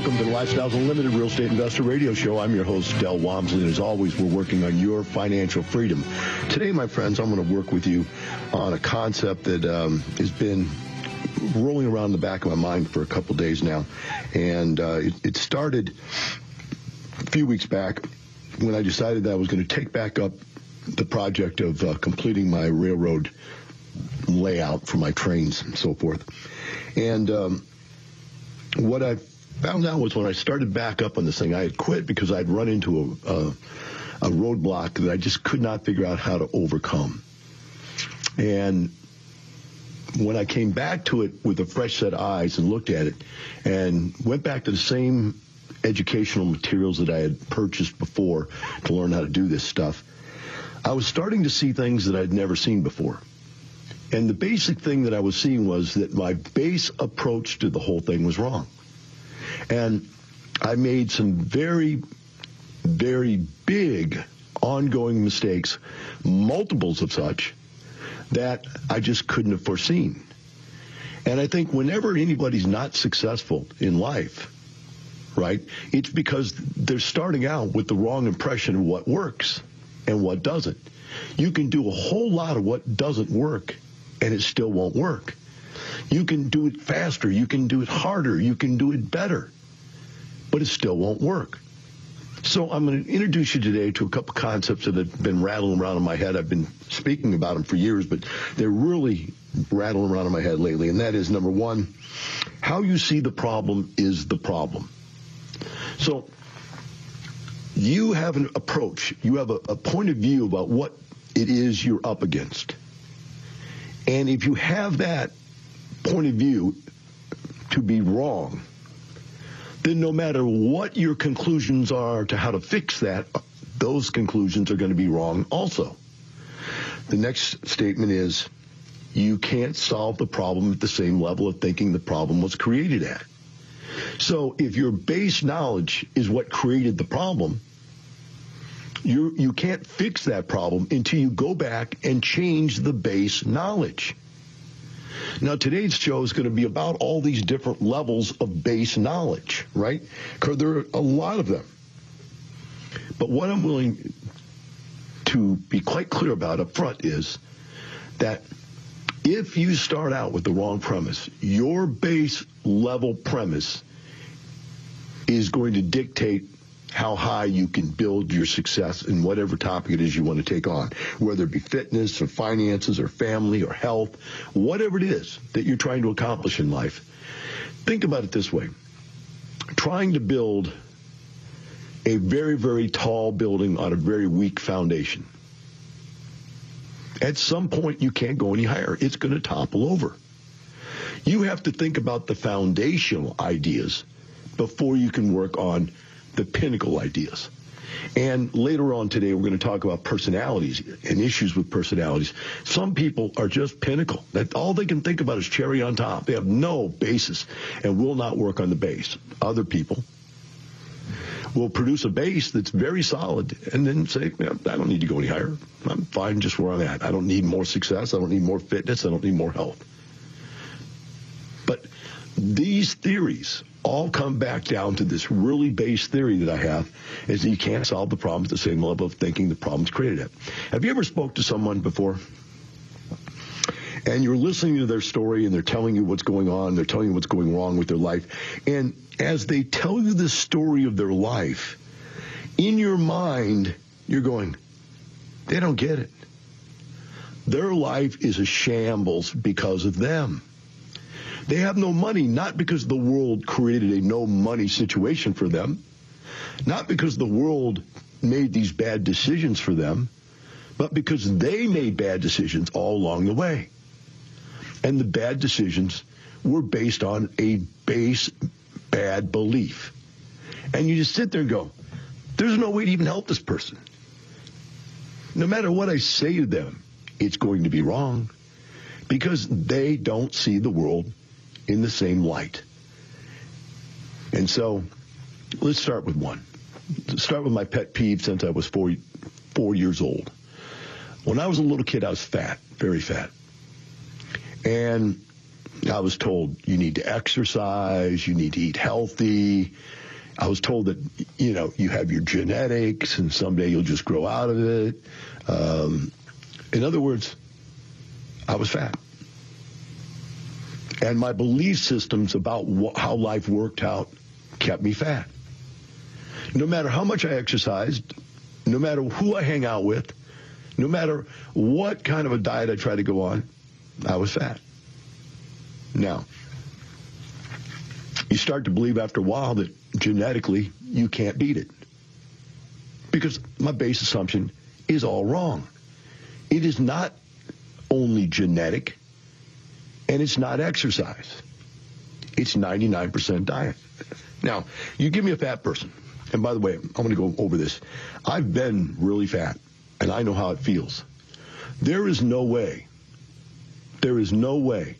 Welcome to the Lifestyles Unlimited Real Estate Investor Radio Show. I'm your host, Del Walmsley, and as always, we're working on your financial freedom. Today, my friends, I'm going to work with you on a concept that um, has been rolling around the back of my mind for a couple days now, and uh, it, it started a few weeks back when I decided that I was going to take back up the project of uh, completing my railroad layout for my trains and so forth. And um, what I found out was when I started back up on this thing, I had quit because I'd run into a, a, a roadblock that I just could not figure out how to overcome. And when I came back to it with a fresh set of eyes and looked at it and went back to the same educational materials that I had purchased before to learn how to do this stuff, I was starting to see things that I'd never seen before. And the basic thing that I was seeing was that my base approach to the whole thing was wrong. And I made some very, very big ongoing mistakes, multiples of such, that I just couldn't have foreseen. And I think whenever anybody's not successful in life, right, it's because they're starting out with the wrong impression of what works and what doesn't. You can do a whole lot of what doesn't work and it still won't work. You can do it faster, you can do it harder, you can do it better, but it still won't work. So I'm going to introduce you today to a couple concepts that have been rattling around in my head. I've been speaking about them for years, but they're really rattling around in my head lately. And that is number one, how you see the problem is the problem. So you have an approach, you have a, a point of view about what it is you're up against. And if you have that point of view to be wrong, then no matter what your conclusions are to how to fix that, those conclusions are going to be wrong also. The next statement is you can't solve the problem at the same level of thinking the problem was created at. So if your base knowledge is what created the problem, you you can't fix that problem until you go back and change the base knowledge. Now, today's show is going to be about all these different levels of base knowledge, right? Because there are a lot of them. But what I'm willing to be quite clear about up front is that if you start out with the wrong premise, your base level premise is going to dictate how high you can build your success in whatever topic it is you want to take on, whether it be fitness or finances or family or health, whatever it is that you're trying to accomplish in life. Think about it this way. Trying to build a very, very tall building on a very weak foundation. At some point, you can't go any higher. It's going to topple over. You have to think about the foundational ideas before you can work on the pinnacle ideas. And later on today, we're going to talk about personalities and issues with personalities. Some people are just pinnacle. That all they can think about is cherry on top. They have no basis and will not work on the base. Other people will produce a base that's very solid and then say, I don't need to go any higher. I'm fine just where I'm at. I don't need more success. I don't need more fitness. I don't need more health. These theories all come back down to this really base theory that I have is that you can't solve the problem at the same level of thinking the problem's created at. Have you ever spoke to someone before? And you're listening to their story and they're telling you what's going on, they're telling you what's going wrong with their life. And as they tell you the story of their life, in your mind, you're going, They don't get it. Their life is a shambles because of them. They have no money, not because the world created a no money situation for them, not because the world made these bad decisions for them, but because they made bad decisions all along the way. And the bad decisions were based on a base bad belief. And you just sit there and go, there's no way to even help this person. No matter what I say to them, it's going to be wrong because they don't see the world in the same light. And so let's start with one. Let's start with my pet peeve since I was four, four years old. When I was a little kid, I was fat, very fat. And I was told you need to exercise, you need to eat healthy. I was told that, you know, you have your genetics and someday you'll just grow out of it. Um, in other words, I was fat. And my belief systems about wh- how life worked out kept me fat. No matter how much I exercised, no matter who I hang out with, no matter what kind of a diet I try to go on, I was fat. Now, you start to believe after a while that genetically you can't beat it. Because my base assumption is all wrong. It is not only genetic and it's not exercise. It's 99% diet. Now, you give me a fat person, and by the way, I'm going to go over this. I've been really fat, and I know how it feels. There is no way, there is no way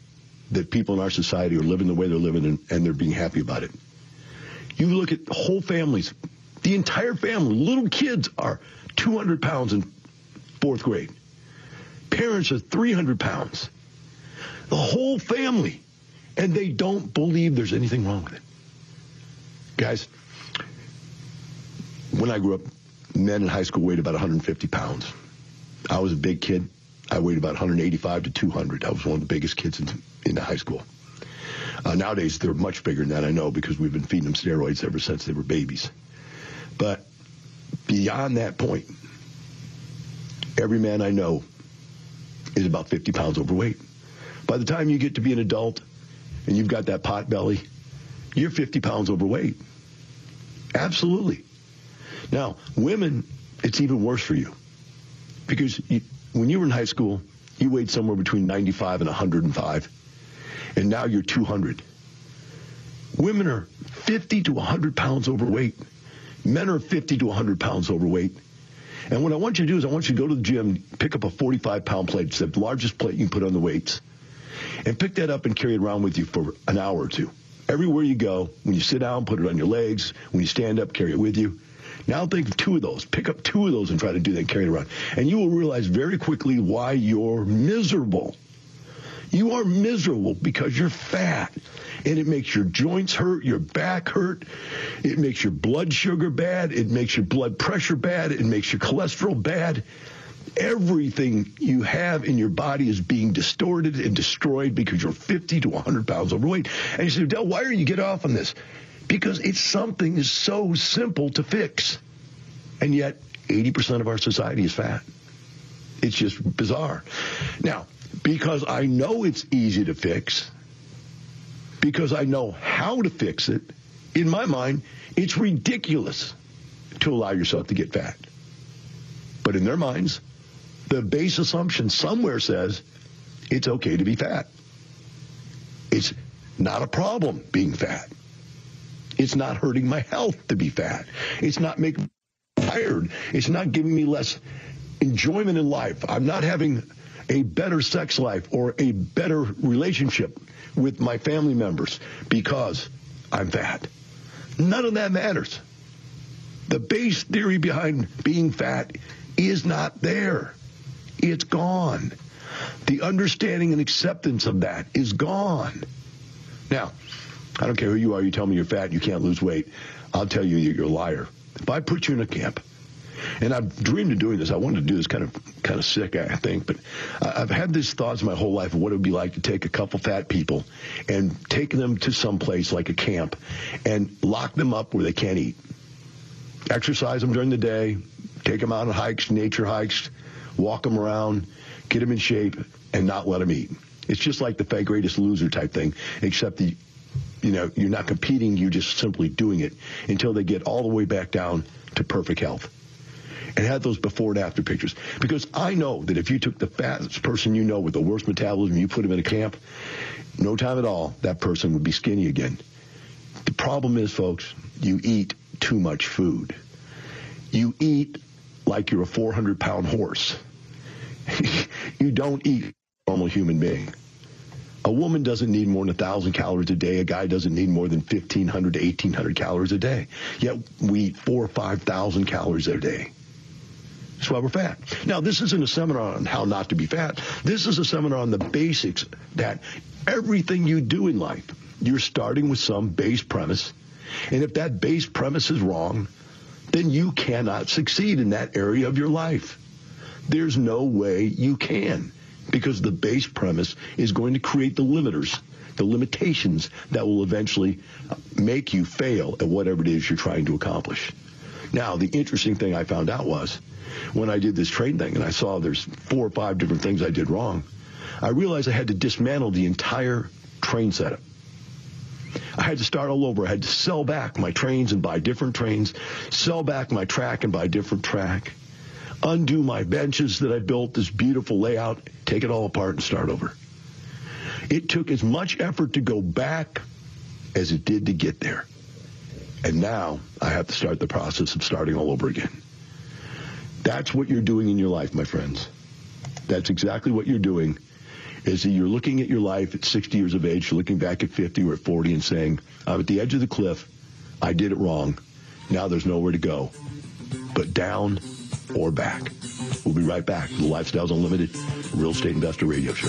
that people in our society are living the way they're living and, and they're being happy about it. You look at whole families, the entire family, little kids are 200 pounds in fourth grade. Parents are 300 pounds. The whole family. And they don't believe there's anything wrong with it. Guys, when I grew up, men in high school weighed about 150 pounds. I was a big kid. I weighed about 185 to 200. I was one of the biggest kids in, in high school. Uh, nowadays, they're much bigger than that, I know, because we've been feeding them steroids ever since they were babies. But beyond that point, every man I know is about 50 pounds overweight. By the time you get to be an adult and you've got that pot belly, you're 50 pounds overweight. Absolutely. Now, women, it's even worse for you because you, when you were in high school, you weighed somewhere between 95 and 105, and now you're 200. Women are 50 to 100 pounds overweight. Men are 50 to 100 pounds overweight. And what I want you to do is I want you to go to the gym, pick up a 45 pound plate. It's the largest plate you can put on the weights. And pick that up and carry it around with you for an hour or two. Everywhere you go, when you sit down, put it on your legs. When you stand up, carry it with you. Now think of two of those. Pick up two of those and try to do that, carry it around. And you will realize very quickly why you're miserable. You are miserable because you're fat. And it makes your joints hurt, your back hurt. It makes your blood sugar bad. It makes your blood pressure bad. It makes your cholesterol bad. Everything you have in your body is being distorted and destroyed because you're 50 to 100 pounds overweight. And you say, Del, why are you get off on this? Because it's something so simple to fix. And yet, 80% of our society is fat. It's just bizarre. Now, because I know it's easy to fix, because I know how to fix it, in my mind, it's ridiculous to allow yourself to get fat. But in their minds, the base assumption somewhere says it's okay to be fat. It's not a problem being fat. It's not hurting my health to be fat. It's not making me tired. It's not giving me less enjoyment in life. I'm not having a better sex life or a better relationship with my family members because I'm fat. None of that matters. The base theory behind being fat is not there. It's gone. The understanding and acceptance of that is gone. Now, I don't care who you are, you tell me you're fat, you can't lose weight. I'll tell you you're a liar. If I put you in a camp, and I've dreamed of doing this. I wanted to do this kind of kind of sick, I think, but I've had these thoughts my whole life of what it would be like to take a couple fat people and take them to some place like a camp and lock them up where they can't eat. Exercise them during the day, take them out on hikes, nature hikes, walk them around, get them in shape, and not let them eat. It's just like the fat greatest loser type thing, except the, you know, you're not competing, you're just simply doing it until they get all the way back down to perfect health. And have those before and after pictures. Because I know that if you took the fattest person you know with the worst metabolism, you put him in a camp, no time at all, that person would be skinny again. The problem is, folks, you eat too much food. You eat like you're a 400 pound horse. you don't eat a normal human being. A woman doesn't need more than 1,000 calories a day. A guy doesn't need more than 1,500 to 1,800 calories a day. Yet we eat four or 5,000 calories a day. That's why we're fat. Now, this isn't a seminar on how not to be fat. This is a seminar on the basics that everything you do in life, you're starting with some base premise. And if that base premise is wrong, then you cannot succeed in that area of your life. There's no way you can because the base premise is going to create the limiters, the limitations that will eventually make you fail at whatever it is you're trying to accomplish. Now, the interesting thing I found out was when I did this train thing and I saw there's four or five different things I did wrong, I realized I had to dismantle the entire train setup. I had to start all over. I had to sell back my trains and buy different trains, sell back my track and buy different track, undo my benches that I built, this beautiful layout, take it all apart and start over. It took as much effort to go back as it did to get there. And now I have to start the process of starting all over again. That's what you're doing in your life, my friends. That's exactly what you're doing is that you're looking at your life at 60 years of age, you're looking back at 50 or at 40 and saying, I'm at the edge of the cliff. I did it wrong. Now there's nowhere to go but down or back. We'll be right back. The Lifestyles Unlimited Real Estate Investor Radio Show.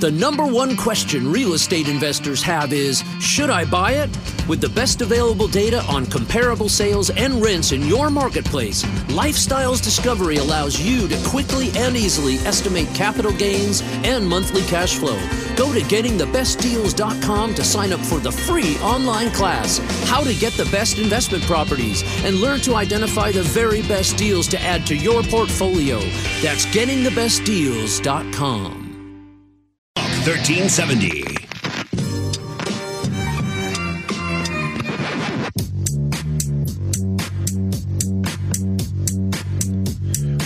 The number one question real estate investors have is Should I buy it? With the best available data on comparable sales and rents in your marketplace, Lifestyles Discovery allows you to quickly and easily estimate capital gains and monthly cash flow. Go to gettingthebestdeals.com to sign up for the free online class, How to Get the Best Investment Properties, and learn to identify the very best deals to add to your portfolio. That's gettingthebestdeals.com. 1370.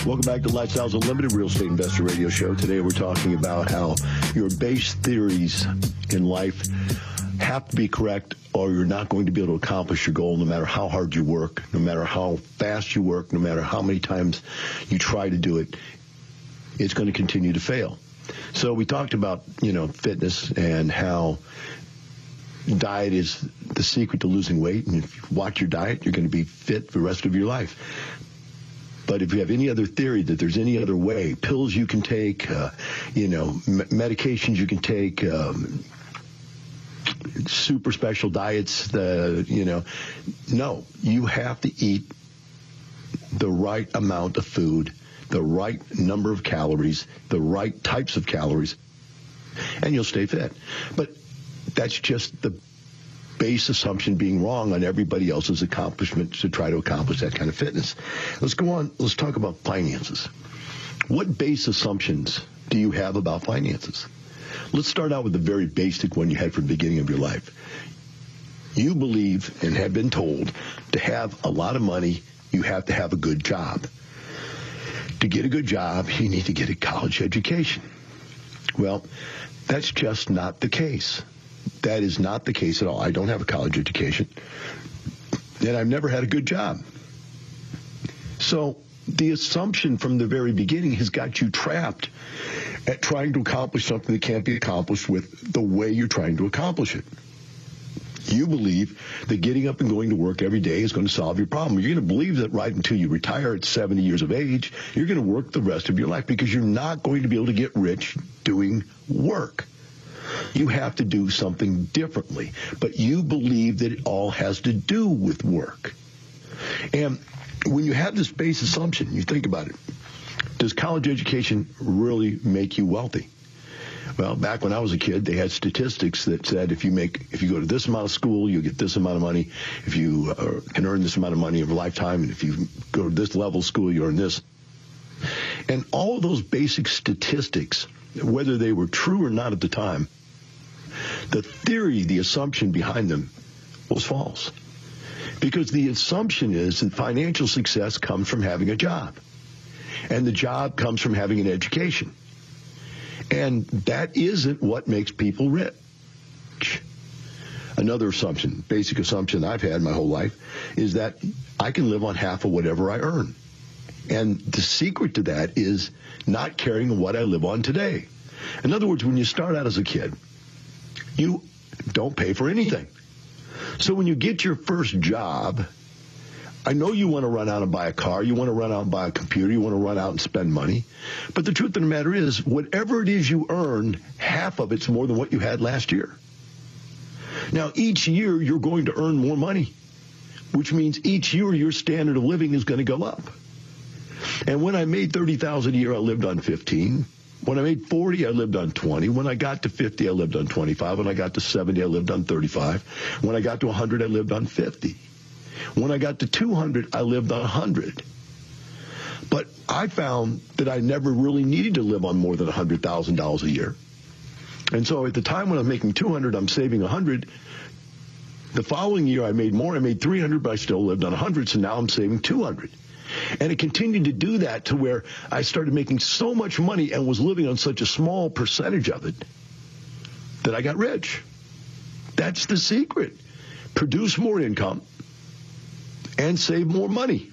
Welcome back to Lifestyles Unlimited Real Estate Investor Radio Show. Today we're talking about how your base theories in life have to be correct or you're not going to be able to accomplish your goal no matter how hard you work, no matter how fast you work, no matter how many times you try to do it. It's going to continue to fail. So we talked about, you know, fitness and how diet is the secret to losing weight. And if you watch your diet, you're going to be fit for the rest of your life. But if you have any other theory that there's any other way, pills you can take, uh, you know, m- medications you can take, um, super special diets, the, you know, no, you have to eat the right amount of food, the right number of calories, the right types of calories, and you'll stay fit. But that's just the base assumption being wrong on everybody else's accomplishment to try to accomplish that kind of fitness. Let's go on. Let's talk about finances. What base assumptions do you have about finances? Let's start out with the very basic one you had from the beginning of your life. You believe and have been told to have a lot of money, you have to have a good job. To get a good job, you need to get a college education. Well, that's just not the case. That is not the case at all. I don't have a college education, and I've never had a good job. So the assumption from the very beginning has got you trapped at trying to accomplish something that can't be accomplished with the way you're trying to accomplish it. You believe that getting up and going to work every day is going to solve your problem. You're going to believe that right until you retire at 70 years of age, you're going to work the rest of your life because you're not going to be able to get rich doing work. You have to do something differently. But you believe that it all has to do with work. And when you have this base assumption, you think about it. Does college education really make you wealthy? Well, back when I was a kid, they had statistics that said if you make, if you go to this amount of school, you get this amount of money. If you uh, can earn this amount of money over a lifetime, and if you go to this level of school, you earn this. And all of those basic statistics, whether they were true or not at the time, the theory, the assumption behind them was false. Because the assumption is that financial success comes from having a job. And the job comes from having an education. And that isn't what makes people rich. Another assumption, basic assumption I've had my whole life, is that I can live on half of whatever I earn. And the secret to that is not caring what I live on today. In other words, when you start out as a kid, you don't pay for anything. So when you get your first job, I know you want to run out and buy a car, you want to run out and buy a computer, you want to run out and spend money. But the truth of the matter is, whatever it is you earn, half of it's more than what you had last year. Now, each year you're going to earn more money, which means each year your standard of living is going to go up. And when I made 30,000 a year, I lived on 15. When I made 40, I lived on 20. When I got to 50, I lived on 25. When I got to 70, I lived on 35. When I got to 100, I lived on 50. When I got to 200, I lived on 100. But I found that I never really needed to live on more than $100,000 a year. And so at the time when I'm making 200, I'm saving 100. The following year, I made more. I made 300, but I still lived on 100. So now I'm saving 200. And it continued to do that to where I started making so much money and was living on such a small percentage of it that I got rich. That's the secret. Produce more income and save more money.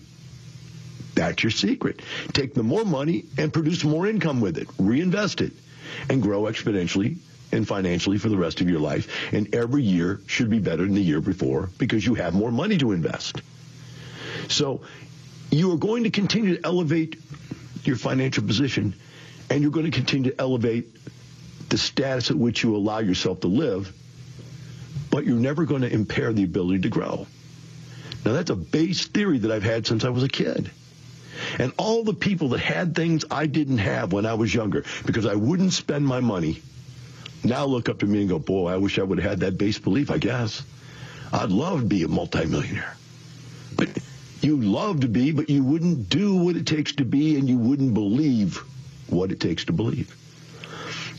That's your secret. Take the more money and produce more income with it. Reinvest it and grow exponentially and financially for the rest of your life. And every year should be better than the year before because you have more money to invest. So you are going to continue to elevate your financial position and you're going to continue to elevate the status at which you allow yourself to live, but you're never going to impair the ability to grow. Now, that's a base theory that I've had since I was a kid. And all the people that had things I didn't have when I was younger because I wouldn't spend my money now look up to me and go, boy, I wish I would have had that base belief, I guess. I'd love to be a multimillionaire. But you love to be, but you wouldn't do what it takes to be, and you wouldn't believe what it takes to believe.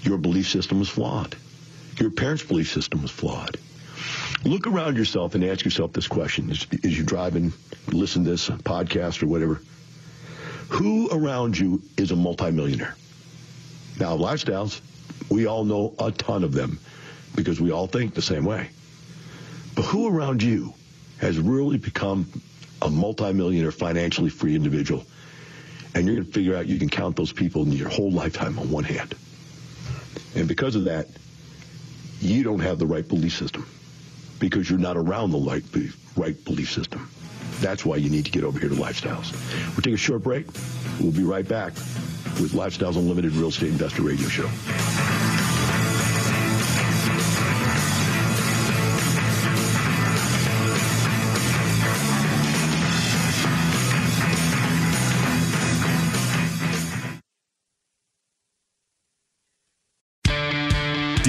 Your belief system was flawed. Your parents' belief system was flawed. Look around yourself and ask yourself this question as, as you drive and listen to this podcast or whatever. Who around you is a multimillionaire? Now, lifestyles, we all know a ton of them because we all think the same way. But who around you has really become a multimillionaire, financially free individual, and you're going to figure out you can count those people in your whole lifetime on one hand. And because of that, you don't have the right belief system because you're not around the right, right belief system. That's why you need to get over here to Lifestyles. We'll take a short break. We'll be right back with Lifestyles Unlimited Real Estate Investor Radio Show.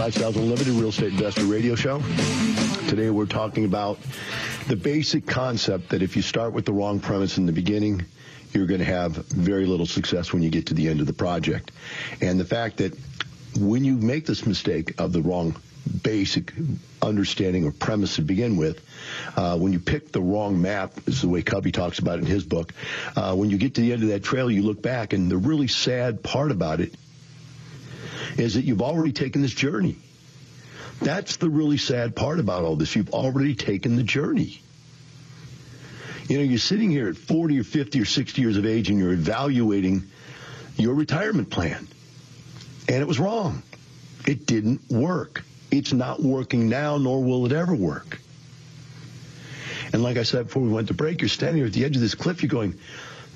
Lifestyles Unlimited Real Estate Investor Radio Show. Today we're talking about the basic concept that if you start with the wrong premise in the beginning, you're going to have very little success when you get to the end of the project. And the fact that when you make this mistake of the wrong basic understanding or premise to begin with, uh, when you pick the wrong map, is the way Covey talks about it in his book, uh, when you get to the end of that trail, you look back, and the really sad part about it is that you've already taken this journey. That's the really sad part about all this. You've already taken the journey. You know, you're sitting here at 40 or 50 or 60 years of age and you're evaluating your retirement plan. And it was wrong. It didn't work. It's not working now, nor will it ever work. And like I said before we went to break, you're standing here at the edge of this cliff. You're going,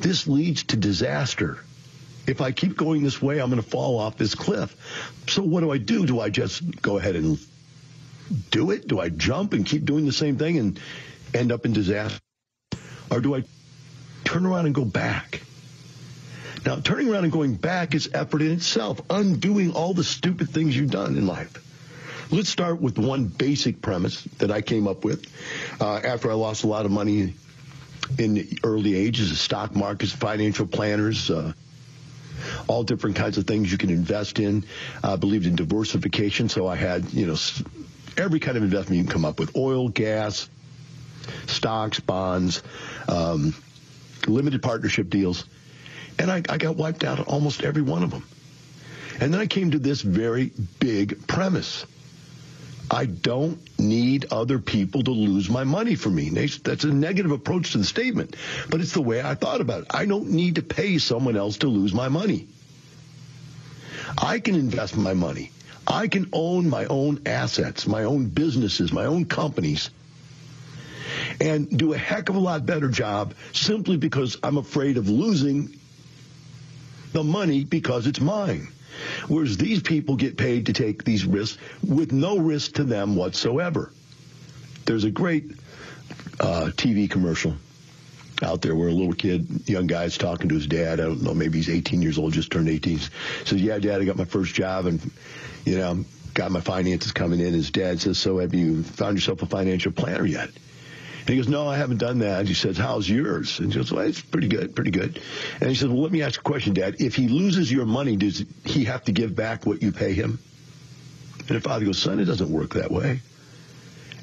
this leads to disaster. If I keep going this way, I'm going to fall off this cliff. So what do I do? Do I just go ahead and do it? Do I jump and keep doing the same thing and end up in disaster? Or do I turn around and go back? Now, turning around and going back is effort in itself, undoing all the stupid things you've done in life. Let's start with one basic premise that I came up with uh, after I lost a lot of money in the early ages, the stock markets, financial planners, uh, all different kinds of things you can invest in. I believed in diversification, so I had, you know, every kind of investment you can come up with oil, gas, stocks, bonds, um, limited partnership deals. And I, I got wiped out on almost every one of them. And then I came to this very big premise. I don't need other people to lose my money for me. That's a negative approach to the statement, but it's the way I thought about it. I don't need to pay someone else to lose my money. I can invest my money. I can own my own assets, my own businesses, my own companies, and do a heck of a lot better job simply because I'm afraid of losing the money because it's mine. Whereas these people get paid to take these risks with no risk to them whatsoever. There's a great uh, TV commercial out there where a little kid, young guy's talking to his dad. I don't know, maybe he's 18 years old, just turned 18. Says, "Yeah, Dad, I got my first job, and you know, got my finances coming in." His dad says, "So have you found yourself a financial planner yet?" And he goes, no, I haven't done that. He says, how's yours? And he goes, well, it's pretty good, pretty good. And he says, well, let me ask you a question, Dad. If he loses your money, does he have to give back what you pay him? And the father goes, son, it doesn't work that way.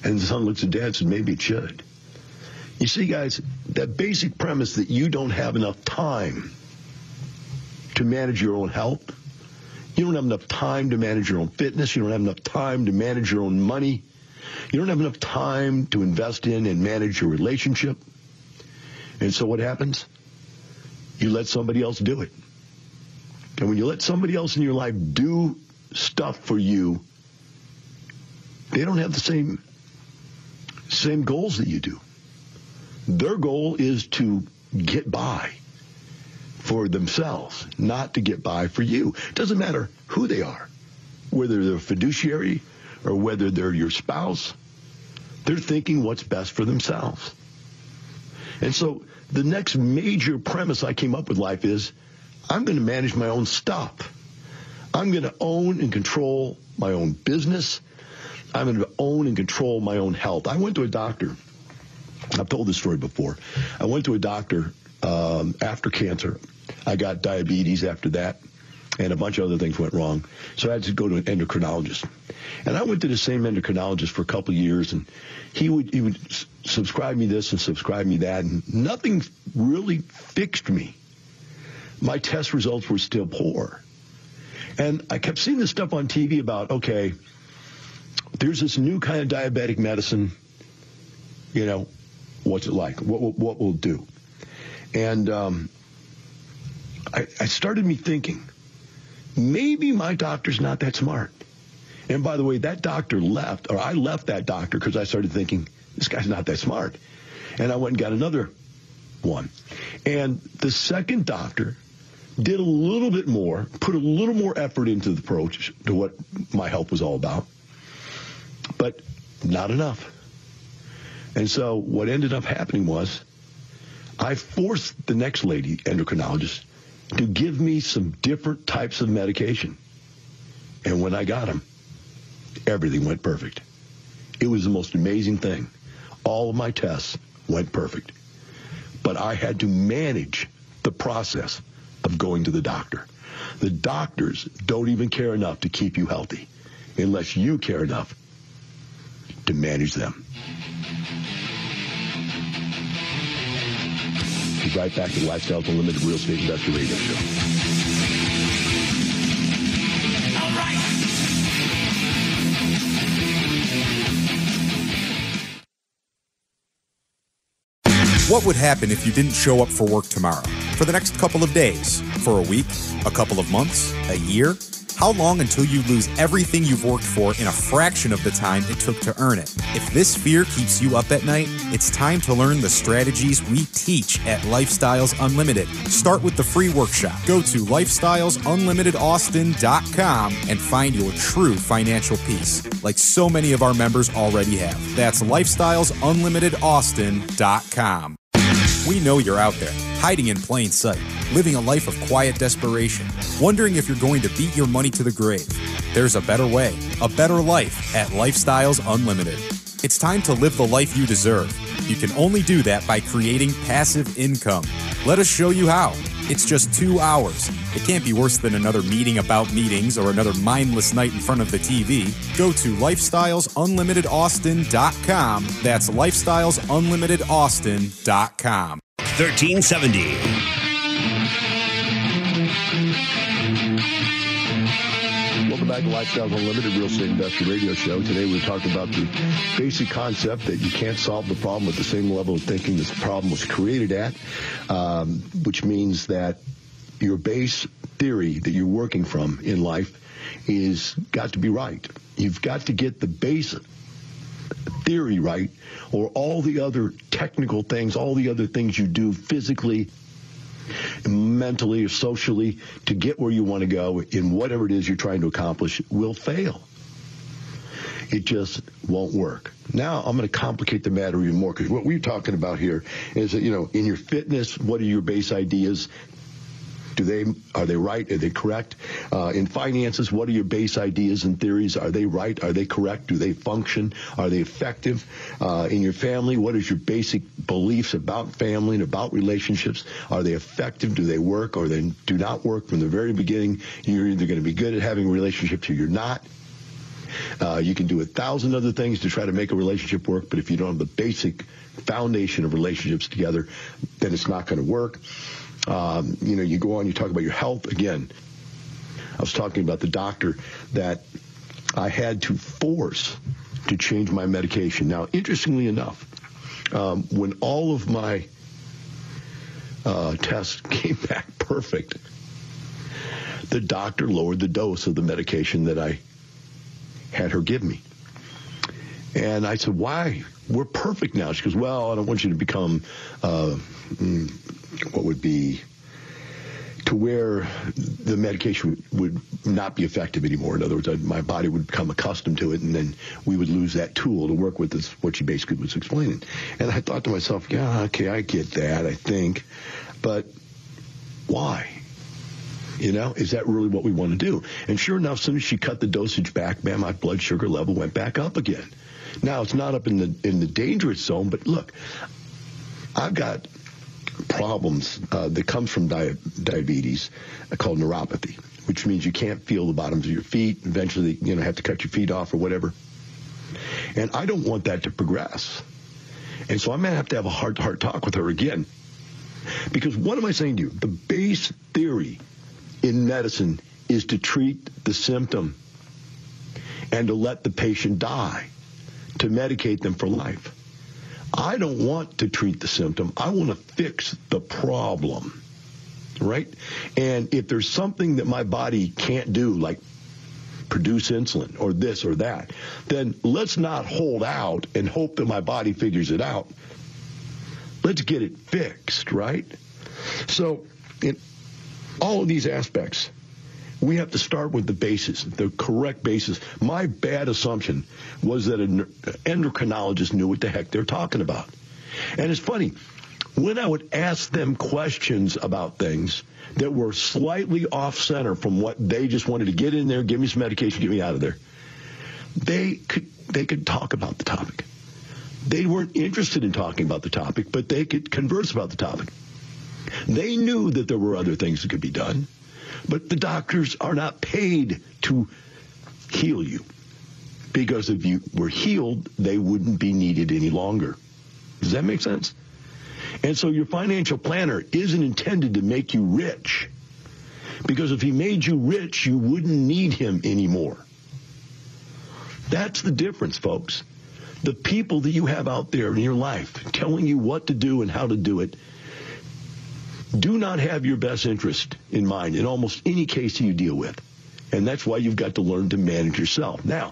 And the son looks at dad and says, maybe it should. You see, guys, that basic premise that you don't have enough time to manage your own health, you don't have enough time to manage your own fitness, you don't have enough time to manage your own money, you don't have enough time to invest in and manage your relationship. And so what happens? You let somebody else do it. And when you let somebody else in your life do stuff for you, they don't have the same same goals that you do. Their goal is to get by for themselves, not to get by for you. It doesn't matter who they are, whether they're a fiduciary or whether they're your spouse, they're thinking what's best for themselves. And so the next major premise I came up with life is I'm going to manage my own stuff. I'm going to own and control my own business. I'm going to own and control my own health. I went to a doctor. I've told this story before. I went to a doctor um, after cancer. I got diabetes after that and a bunch of other things went wrong. So I had to go to an endocrinologist. And I went to the same endocrinologist for a couple of years, and he would he would subscribe me this and subscribe me that, and nothing really fixed me. My test results were still poor. And I kept seeing this stuff on TV about, okay, there's this new kind of diabetic medicine. You know, what's it like? What will, what will do? And um, I, I started me thinking, maybe my doctor's not that smart. And by the way, that doctor left, or I left that doctor because I started thinking, this guy's not that smart. And I went and got another one. And the second doctor did a little bit more, put a little more effort into the approach to what my help was all about, but not enough. And so what ended up happening was I forced the next lady endocrinologist to give me some different types of medication. And when I got them, everything went perfect. It was the most amazing thing. All of my tests went perfect. But I had to manage the process of going to the doctor. The doctors don't even care enough to keep you healthy unless you care enough to manage them. Right back to Lifestyles Unlimited Real Estate Investor Radio Show. What would happen if you didn't show up for work tomorrow? For the next couple of days? For a week? A couple of months? A year? How long until you lose everything you've worked for in a fraction of the time it took to earn it? If this fear keeps you up at night, it's time to learn the strategies we teach at Lifestyles Unlimited. Start with the free workshop. Go to lifestylesunlimitedaustin.com and find your true financial peace, like so many of our members already have. That's lifestylesunlimitedaustin.com. We know you're out there, hiding in plain sight, living a life of quiet desperation, wondering if you're going to beat your money to the grave. There's a better way, a better life at Lifestyles Unlimited. It's time to live the life you deserve. You can only do that by creating passive income. Let us show you how. It's just two hours. It can't be worse than another meeting about meetings or another mindless night in front of the TV. Go to lifestylesunlimitedaustin.com. That's lifestylesunlimitedaustin.com. 1370. To Lifestyles Unlimited Real Estate Investor Radio Show. Today we're talking about the basic concept that you can't solve the problem at the same level of thinking this problem was created at, um, which means that your base theory that you're working from in life is got to be right. You've got to get the base theory right, or all the other technical things, all the other things you do physically, mentally, or socially to get where you want to go in whatever it is you're trying to accomplish will fail. It just won't work. Now I'm going to complicate the matter even more because what we're talking about here is that, you know, in your fitness, what are your base ideas? Do they are they right? Are they correct? Uh, in finances, what are your base ideas and theories? Are they right? Are they correct? Do they function? Are they effective? Uh, in your family, what is your basic beliefs about family and about relationships? Are they effective? Do they work or they do not work from the very beginning? You're either going to be good at having relationships or you're not. Uh, you can do a thousand other things to try to make a relationship work, but if you don't have the basic foundation of relationships together, then it's not going to work. Um, you know, you go on, you talk about your health again. I was talking about the doctor that I had to force to change my medication. Now, interestingly enough, um, when all of my uh, tests came back perfect, the doctor lowered the dose of the medication that I had her give me. And I said, why? We're perfect now. She goes, well, I don't want you to become, uh, mm, what would be, to where the medication would not be effective anymore. In other words, my body would become accustomed to it, and then we would lose that tool to work with. Is what she basically was explaining. And I thought to myself, yeah, okay, I get that, I think, but why? You know, is that really what we want to do? And sure enough, as soon as she cut the dosage back, man, my blood sugar level went back up again. Now it's not up in the in the dangerous zone, but look, I've got problems uh, that comes from di- diabetes uh, called neuropathy, which means you can't feel the bottoms of your feet. Eventually, you know, have to cut your feet off or whatever. And I don't want that to progress. And so I'm going to have to have a heart-to-heart talk with her again. Because what am I saying to you? The base theory in medicine is to treat the symptom. and to let the patient die, to medicate them for life. I don't want to treat the symptom. I want to fix the problem. Right? And if there's something that my body can't do, like produce insulin or this or that, then let's not hold out and hope that my body figures it out. Let's get it fixed, right? So, in all of these aspects, we have to start with the basis, the correct basis. My bad assumption was that an endocrinologist knew what the heck they're talking about. And it's funny, when I would ask them questions about things that were slightly off center from what they just wanted to get in there, give me some medication, get me out of there, they could they could talk about the topic. They weren't interested in talking about the topic, but they could converse about the topic. They knew that there were other things that could be done. But the doctors are not paid to heal you. Because if you were healed, they wouldn't be needed any longer. Does that make sense? And so your financial planner isn't intended to make you rich. Because if he made you rich, you wouldn't need him anymore. That's the difference, folks. The people that you have out there in your life telling you what to do and how to do it do not have your best interest in mind in almost any case you deal with. And that's why you've got to learn to manage yourself. Now,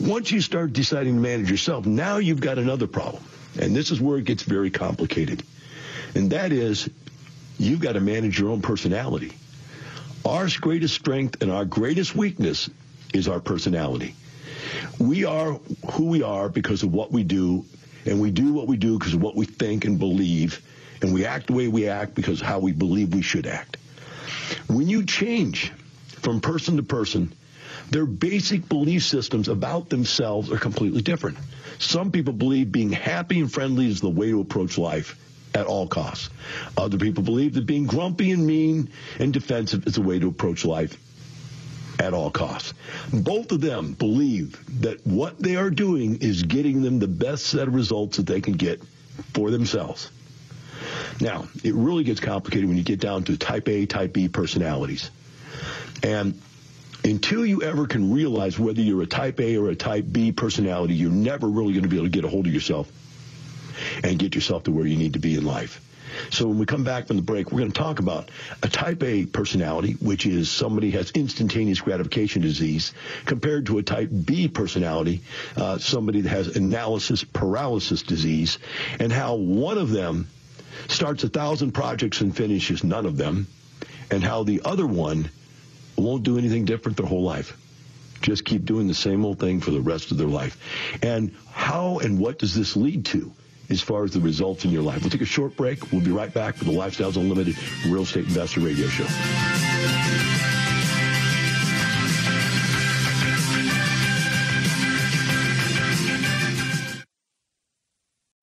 once you start deciding to manage yourself, now you've got another problem. And this is where it gets very complicated. And that is, you've got to manage your own personality. Our greatest strength and our greatest weakness is our personality. We are who we are because of what we do, and we do what we do because of what we think and believe and we act the way we act because how we believe we should act. When you change from person to person, their basic belief systems about themselves are completely different. Some people believe being happy and friendly is the way to approach life at all costs. Other people believe that being grumpy and mean and defensive is the way to approach life at all costs. Both of them believe that what they are doing is getting them the best set of results that they can get for themselves. Now, it really gets complicated when you get down to type A, type B personalities. And until you ever can realize whether you're a type A or a type B personality, you're never really going to be able to get a hold of yourself and get yourself to where you need to be in life. So when we come back from the break, we're going to talk about a type A personality, which is somebody has instantaneous gratification disease, compared to a type B personality, uh, somebody that has analysis paralysis disease, and how one of them starts a thousand projects and finishes none of them, and how the other one won't do anything different their whole life. Just keep doing the same old thing for the rest of their life. And how and what does this lead to? as far as the results in your life. We'll take a short break. We'll be right back with the Lifestyles Unlimited Real Estate Investor Radio Show.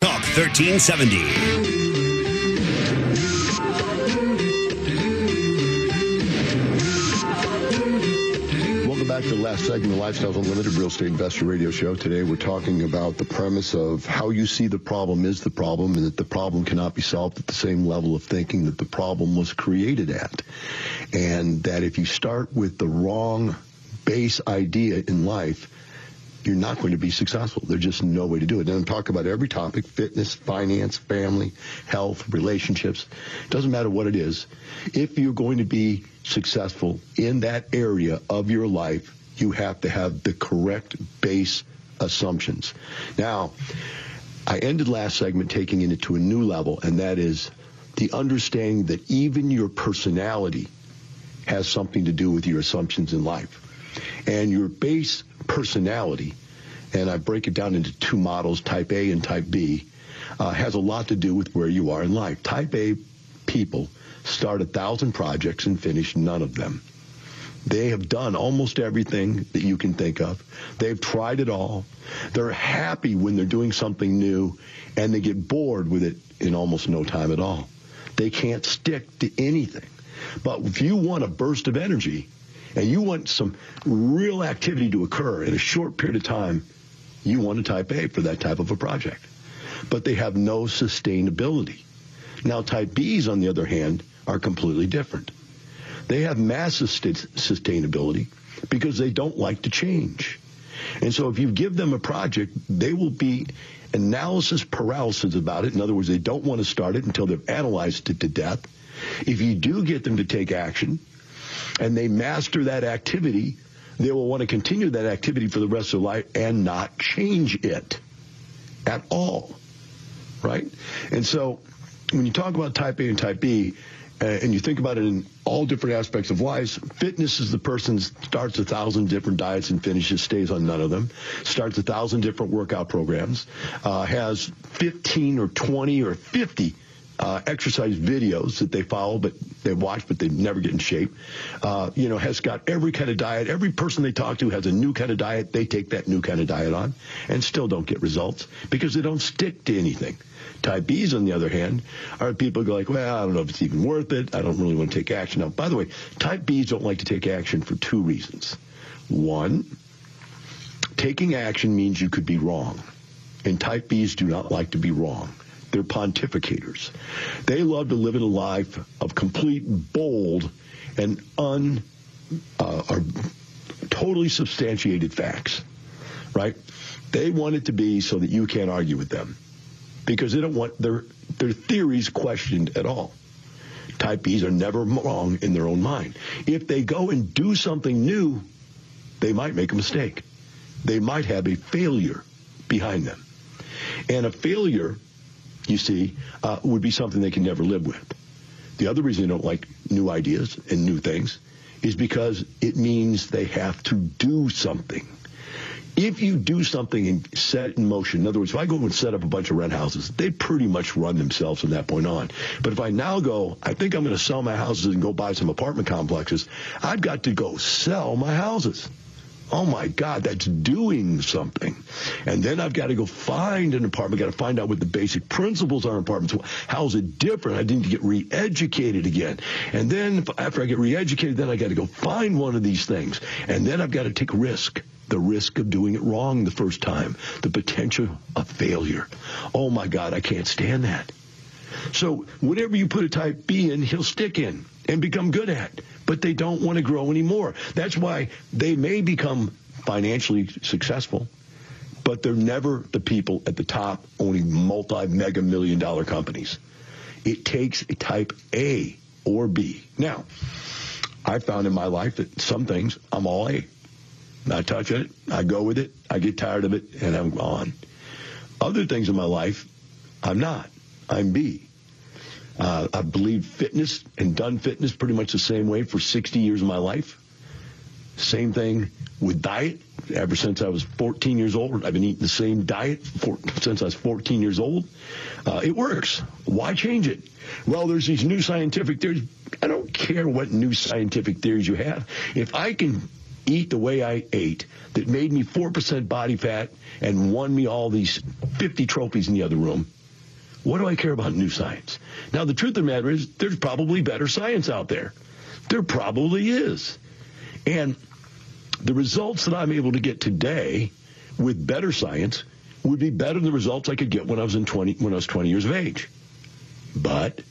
Talk 1370. Back to the last segment of Lifestyles Unlimited Real Estate Investor Radio Show. Today we're talking about the premise of how you see the problem is the problem and that the problem cannot be solved at the same level of thinking that the problem was created at. And that if you start with the wrong base idea in life, you're not going to be successful. There's just no way to do it. And I'm talking about every topic, fitness, finance, family, health, relationships. It doesn't matter what it is. If you're going to be successful in that area of your life, you have to have the correct base assumptions. Now, I ended last segment taking it to a new level, and that is the understanding that even your personality has something to do with your assumptions in life. And your base personality, and I break it down into two models, type A and type B, uh, has a lot to do with where you are in life. Type A people start a thousand projects and finish none of them. They have done almost everything that you can think of. They've tried it all. They're happy when they're doing something new and they get bored with it in almost no time at all. They can't stick to anything. But if you want a burst of energy and you want some real activity to occur in a short period of time, you want a type A for that type of a project. But they have no sustainability. Now, type Bs, on the other hand, are completely different. They have massive st- sustainability. because they don't like to change. And so if you give them a project, they will be analysis paralysis about it. In other words, they don't want to start it until they've analyzed it to death. If you do get them to take action and they master that activity, they will want to continue that activity for the rest of their life and not change it at all. Right? And so when you talk about type A and type B, uh, and you think about it in all different aspects of life, fitness is the person starts a thousand different diets and finishes, stays on none of them, starts a thousand different workout programs, uh, has 15 or 20 or 50 uh, exercise videos that they follow, but they watch, but they never get in shape. Uh, you know, has got every kind of diet. Every person they talk to has a new kind of diet. They take that new kind of diet on and still don't get results because they don't stick to anything. Type Bs, on the other hand, are people go like, well, I don't know if it's even worth it. I don't really want to take action. Now, by the way, Type Bs don't like to take action for two reasons. One, taking action means you could be wrong. And Type Bs do not like to be wrong. They're pontificators. They love to live in a life of complete bold and un uh, or totally substantiated facts, right? They want it to be so that you can't argue with them because they don't want their their theories questioned at all. Type Bs are never wrong in their own mind. If they go and do something new, they might make a mistake. They might have a failure behind them. And a failure you see, uh, would be something they can never live with. The other reason they don't like new ideas and new things is because it means they have to do something. If you do something and set it in motion, in other words, if I go and set up a bunch of rent houses, they pretty much run themselves from that point on. But if I now go, I think I'm going to sell my houses and go buy some apartment complexes, I've got to go sell my houses. Oh my God, that's doing something. And then I've got to go find an apartment. Got to find out what the basic principles are in apartments. How's it different? I need to get re-educated again. And then after I get re-educated, then I got to go find one of these things. And then I've got to take risk. The risk of doing it wrong the first time. The potential of failure. Oh my God, I can't stand that. So whatever you put a type B in, he'll stick in and become good at. But they don't want to grow anymore. That's why they may become financially successful, but they're never the people at the top owning multi-mega million dollar companies. It takes a type A or B. Now, I found in my life that some things I'm all A. Not touching it. I go with it. I get tired of it and I'm gone. Other things in my life, I'm not. I'm B. Uh, I believe fitness and done fitness pretty much the same way for 60 years of my life. Same thing with diet. Ever since I was 14 years old, I've been eating the same diet for, since I was 14 years old. Uh, it works. Why change it? Well, there's these new scientific theories. I don't care what new scientific theories you have. If I can eat the way I ate that made me 4% body fat and won me all these 50 trophies in the other room, what do I care about new science? Now, the truth of the matter is, there's probably better science out there. There probably is. And the results that I'm able to get today with better science would be better than the results I could get when I was in 20 when I was 20 years of age. But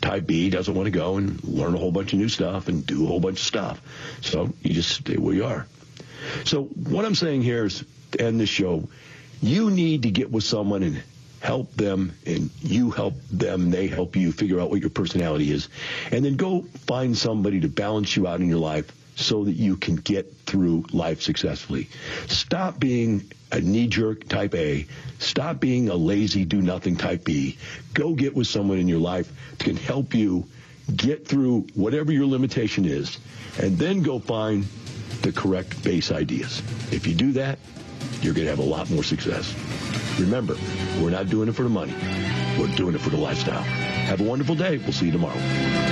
type B doesn't want to go and learn a whole bunch of new stuff and do a whole bunch of stuff. So you just stay where you are. So what I'm saying here is to end this show, you need to get with someone and help them and you help them, they help you figure out what your personality is. And then go find somebody to balance you out in your life so that you can get through life successfully. Stop being a knee-jerk type A. Stop being a lazy do-nothing type B. Go get with someone in your life that can help you get through whatever your limitation is, and then go find the correct base ideas. If you do that, you're going to have a lot more success. Remember, we're not doing it for the money. We're doing it for the lifestyle. Have a wonderful day. We'll see you tomorrow.